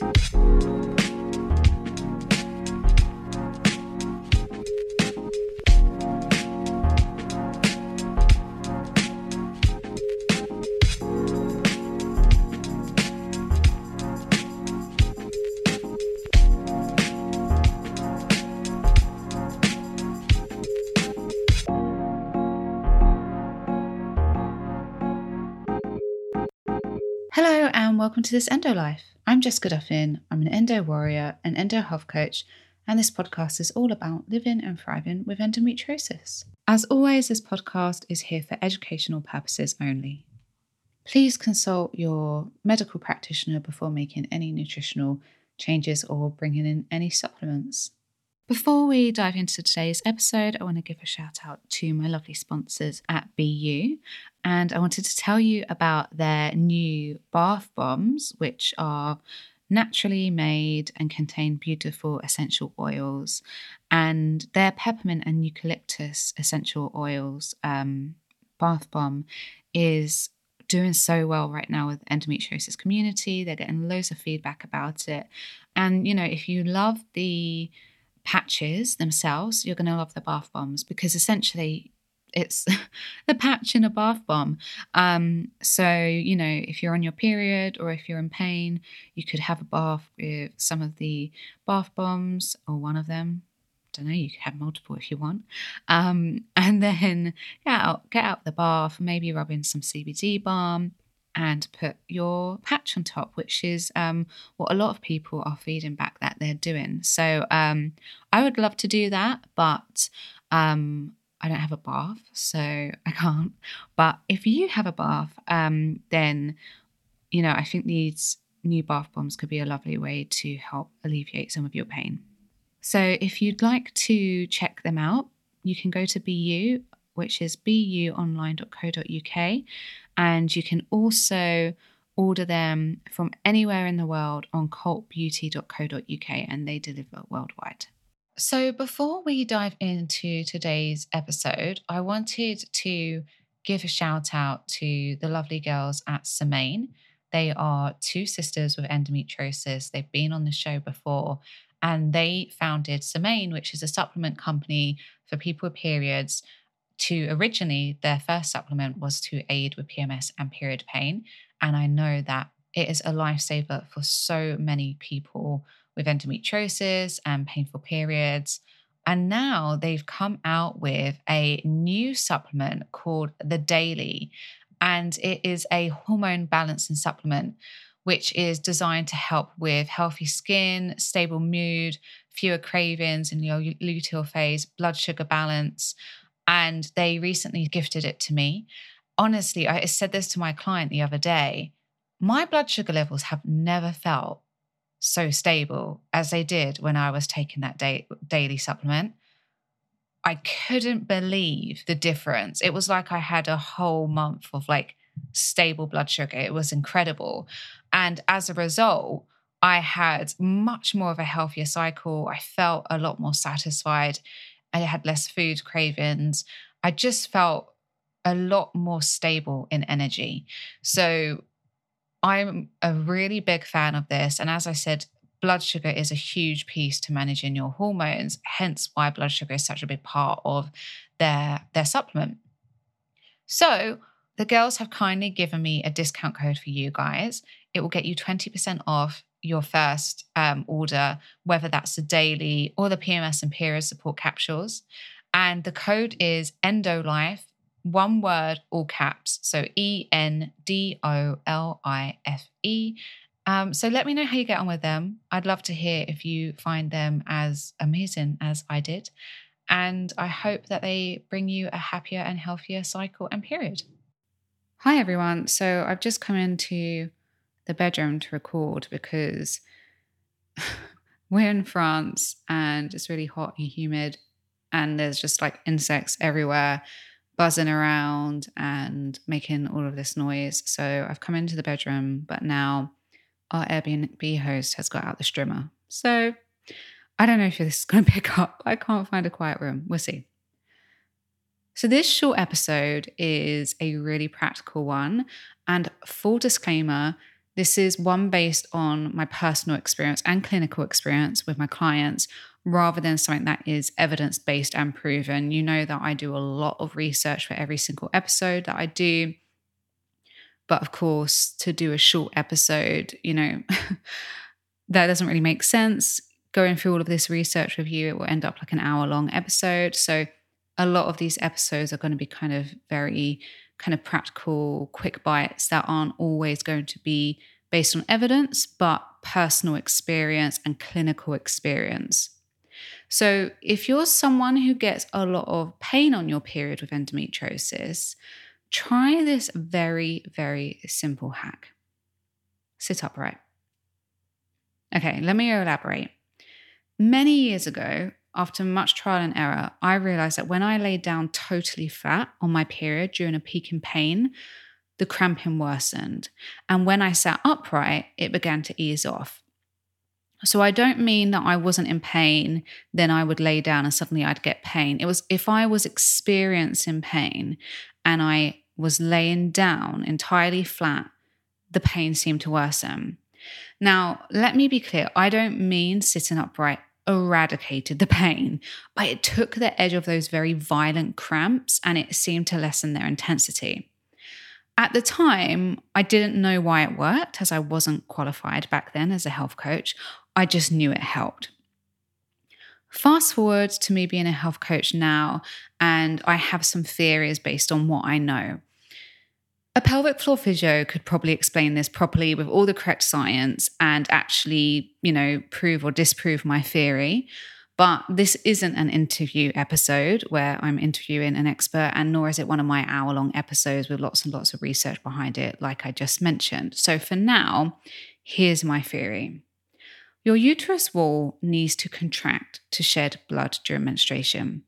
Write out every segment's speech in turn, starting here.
Hello and welcome to this Endo Life. I'm Jessica Duffin. I'm an endo warrior, an endo health coach, and this podcast is all about living and thriving with endometriosis. As always, this podcast is here for educational purposes only. Please consult your medical practitioner before making any nutritional changes or bringing in any supplements. Before we dive into today's episode, I want to give a shout out to my lovely sponsors at BeYou. And I wanted to tell you about their new bath bombs, which are naturally made and contain beautiful essential oils. And their peppermint and eucalyptus essential oils um, bath bomb is doing so well right now with endometriosis community. They're getting loads of feedback about it. And, you know, if you love the patches themselves, you're going to love the bath bombs because essentially it's the patch in a bath bomb. Um, so, you know, if you're on your period or if you're in pain, you could have a bath with some of the bath bombs or one of them. Don't know, you could have multiple if you want. Um, and then get out, get out the bath, maybe rub in some CBD balm and put your patch on top, which is um, what a lot of people are feeding back that they're doing. So um, I would love to do that, but um, I don't have a bath, so I can't. But if you have a bath, um, then you know I think these new bath bombs could be a lovely way to help alleviate some of your pain. So if you'd like to check them out, you can go to BeYou, which is beyouonline.co.uk, and you can also order them from anywhere in the world on cultbeauty.co.uk and they deliver worldwide. So, before we dive into today's episode, I wanted to give a shout out to the lovely girls at Semaine. They are two sisters with endometriosis. They've been on the show before and they founded Semaine, which is a supplement company for people with periods to originally their first supplement was to aid with PMS and period pain. And I know that it is a lifesaver for so many people with endometriosis and painful periods. And now they've come out with a new supplement called the Daily. And it is a hormone balancing supplement, which is designed to help with healthy skin, stable mood, fewer cravings in your luteal phase, blood sugar balance, and they recently gifted it to me. Honestly, I said this to my client the other day. My blood sugar levels have never felt so stable as they did when I was taking that day, daily supplement. I couldn't believe the difference. It was like I had a whole month of like stable blood sugar. It was incredible. And as a result, I had much more of a healthier cycle. I felt a lot more satisfied. I had less food cravings. I just felt a lot more stable in energy. So I'm a really big fan of this. And as I said, blood sugar is a huge piece to managing your hormones, hence why blood sugar is such a big part of their, their supplement. So the girls have kindly given me a discount code for you guys. It will get you 20% off your first um, order, whether that's the daily or the PMS and period support capsules. And the code is ENDOLIFE, one word, all caps. So E N D O L I F E. Um, so let me know how you get on with them. I'd love to hear if you find them as amazing as I did. And I hope that they bring you a happier and healthier cycle and period. Hi, everyone. So I've just come into the bedroom to record because we're in France and it's really hot and humid, and there's just like insects everywhere buzzing around and making all of this noise. So I've come into the bedroom, but now our Airbnb host has got out the strimmer. So I don't know if this is going to pick up. I can't find a quiet room. We'll see. So, this short episode is a really practical one. And full disclaimer This is one based on my personal experience and clinical experience with my clients rather than something that is evidence based and proven. You know that I do a lot of research for every single episode that I do. But of course, to do a short episode, you know, that doesn't really make sense. Going through all of this research with you, it will end up like an hour long episode. So, a lot of these episodes are going to be kind of very kind of practical, quick bites that aren't always going to be based on evidence, but personal experience and clinical experience. So, if you're someone who gets a lot of pain on your period with endometriosis, try this very, very simple hack sit upright. Okay, let me elaborate. Many years ago, after much trial and error, I realized that when I laid down totally flat on my period during a peak in pain, the cramping worsened. And when I sat upright, it began to ease off. So I don't mean that I wasn't in pain, then I would lay down and suddenly I'd get pain. It was if I was experiencing pain and I was laying down entirely flat, the pain seemed to worsen. Now, let me be clear I don't mean sitting upright eradicated the pain, but it took the edge of those very violent cramps and it seemed to lessen their intensity. At the time, I didn't know why it worked as I wasn't qualified back then as a health coach. I just knew it helped. Fast forward to me being a health coach now, and I have some theories based on what I know. A pelvic floor physio could probably explain this properly with all the correct science and actually, you know, prove or disprove my theory. But this isn't an interview episode where I'm interviewing an expert, and nor is it one of my hour long episodes with lots and lots of research behind it, like I just mentioned. So for now, here's my theory your uterus wall needs to contract to shed blood during menstruation.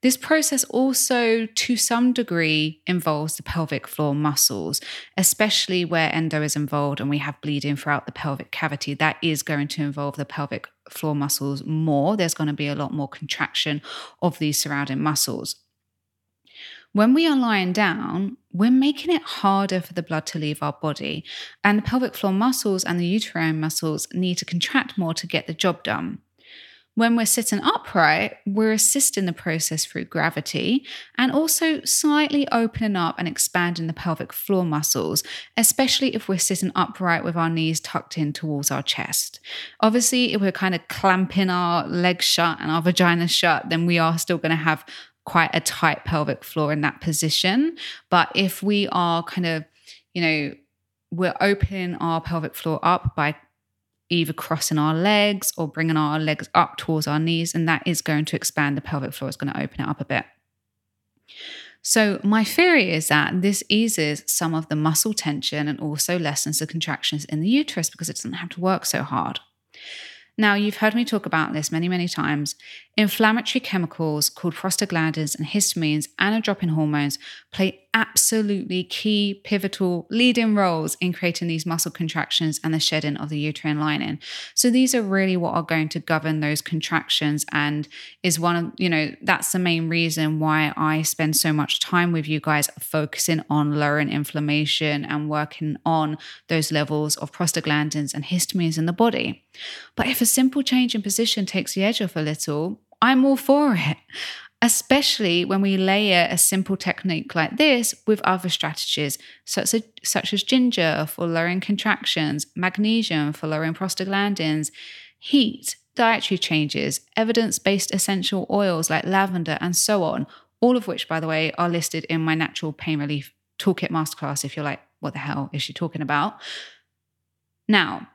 This process also, to some degree, involves the pelvic floor muscles, especially where endo is involved and we have bleeding throughout the pelvic cavity. That is going to involve the pelvic floor muscles more. There's going to be a lot more contraction of these surrounding muscles. When we are lying down, we're making it harder for the blood to leave our body, and the pelvic floor muscles and the uterine muscles need to contract more to get the job done. When we're sitting upright, we're assisting the process through gravity and also slightly opening up and expanding the pelvic floor muscles, especially if we're sitting upright with our knees tucked in towards our chest. Obviously, if we're kind of clamping our legs shut and our vagina shut, then we are still going to have quite a tight pelvic floor in that position. But if we are kind of, you know, we're opening our pelvic floor up by either crossing our legs or bringing our legs up towards our knees, and that is going to expand the pelvic floor, it's going to open it up a bit. So, my theory is that this eases some of the muscle tension and also lessens the contractions in the uterus because it doesn't have to work so hard. Now, you've heard me talk about this many, many times. Inflammatory chemicals called prostaglandins and histamines, androgen hormones, play absolutely key, pivotal, leading roles in creating these muscle contractions and the shedding of the uterine lining. So these are really what are going to govern those contractions and is one of, you know, that's the main reason why I spend so much time with you guys focusing on lowering inflammation and working on those levels of prostaglandins and histamines in the body. But if a simple change in position takes the edge off a little, I'm all for it especially when we layer a simple technique like this with other strategies, such as, such as ginger for lowering contractions, magnesium for lowering prostaglandins, heat, dietary changes, evidence based essential oils like lavender, and so on. All of which, by the way, are listed in my natural pain relief toolkit masterclass if you're like, what the hell is she talking about? Now,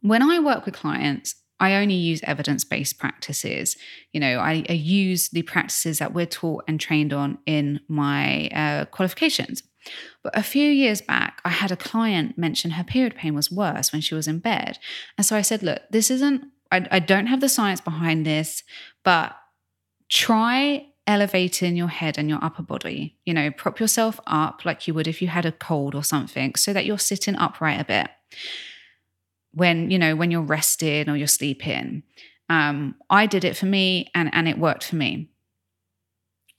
when I work with clients, I only use evidence based practices. You know, I, I, use the practices that we're taught and trained on in my uh, qualifications. But a few years back, I had a client mention her period pain was worse when she was in bed. And so I said, look, this isn't, I, I don't have the science behind this, but try elevating your head and your upper body. You know, prop yourself up like you would if you had a cold or something so that you're sitting upright a bit when you know when you're rested or you're sleeping um, i did it for me and and it worked for me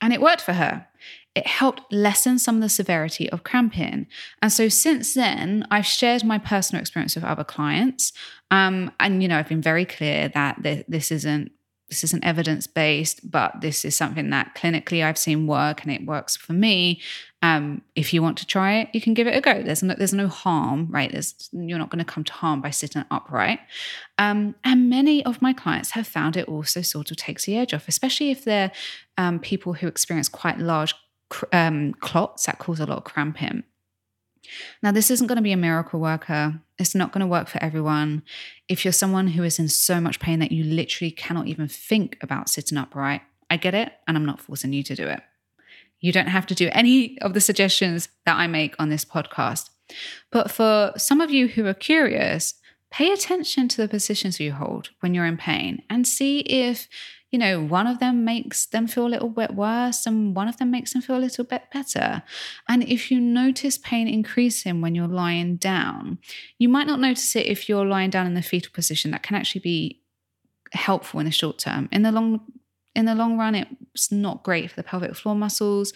And it worked for her. It helped lessen some of the severity of cramping. And so since then, I've shared my personal experience with other clients. Um, and, you know, I've been very clear that th- this isn't this isn't evidence based, but this is something that clinically I've seen work and it works for me. Um, if you want to try it, you can give it a go. There's no, there's no harm, right? There's, you're not going to come to harm by sitting upright. Um, and many of my clients have found it also sort of takes the edge off, especially if they're um, people who experience quite large um, clots that cause a lot of cramping. Now, this isn't going to be a miracle worker. It's not going to work for everyone. If you're someone who is in so much pain that you literally cannot even think about sitting upright, I get it, and I'm not forcing you to do it. You don't have to do any of the suggestions that I make on this podcast. But for some of you who are curious, pay attention to the positions you hold when you're in pain and see if you know, one of them makes them feel a little bit worse and one of them makes them feel a little bit better. And if you notice pain increasing when you're lying down, you might not notice it if you're lying down in the fetal position. That can actually be helpful in the short term. In the long in the long run, it's not great for the pelvic floor muscles.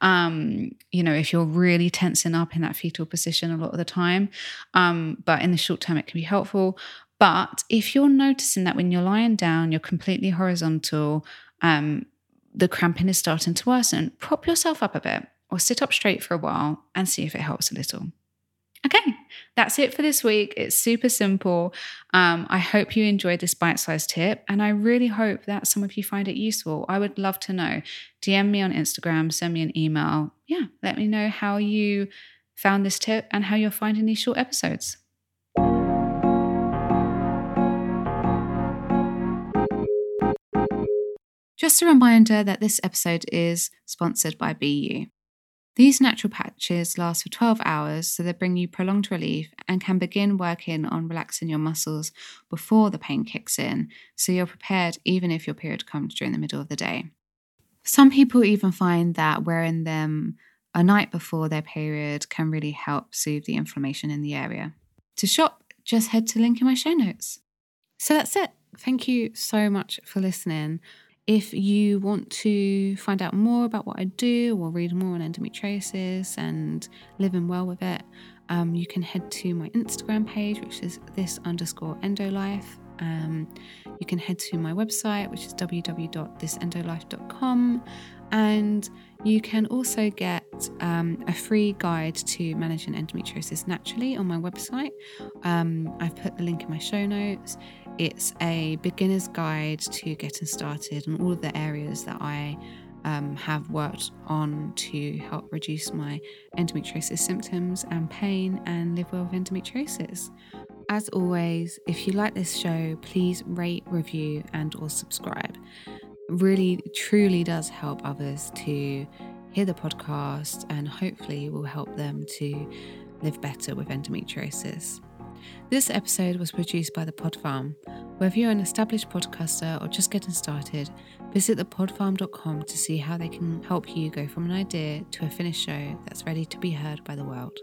Um, you know, if you're really tensing up in that fetal position a lot of the time. Um, but in the short term, it can be helpful. But if you're noticing that when you're lying down, you're completely horizontal, um, the cramping is starting to worsen, prop yourself up a bit or sit up straight for a while and see if it helps a little. Okay, that's it for this week. It's super simple. Um, I hope you enjoyed this bite sized tip, and I really hope that some of you find it useful. I would love to know. DM me on Instagram, send me an email. Yeah, let me know how you found this tip and how you're finding these short episodes. Just a reminder that this episode is sponsored by BeYou. These natural patches last for 12 hours, so they bring you prolonged relief and can begin working on relaxing your muscles before the pain kicks in, so you're prepared even if your period comes during the middle of the day. Some people even find that wearing them a night before their period can really help soothe the inflammation in the area. To shop, just head to link in my show notes. So that's it. Thank you so much for listening. If you want to find out more about what I do or read more on endometriosis and living well with it, um, you can head to my Instagram page, which is this underscore endolife. Um, you can head to my website, which is www.thisendolife.com. And you can also get um, a free guide to managing endometriosis naturally on my website. Um, I've put the link in my show notes. It's a beginner's guide to getting started on all of the areas that I um, have worked on to help reduce my endometriosis symptoms and pain and live well with endometriosis. As always, if you like this show, please rate, review, and or subscribe. It Really, truly does help others to hear the podcast and hopefully will help them to live better with endometriosis. This episode was produced by The Pod Farm. Whether you're an established podcaster or just getting started, visit thepodfarm.com to see how they can help you go from an idea to a finished show that's ready to be heard by the world.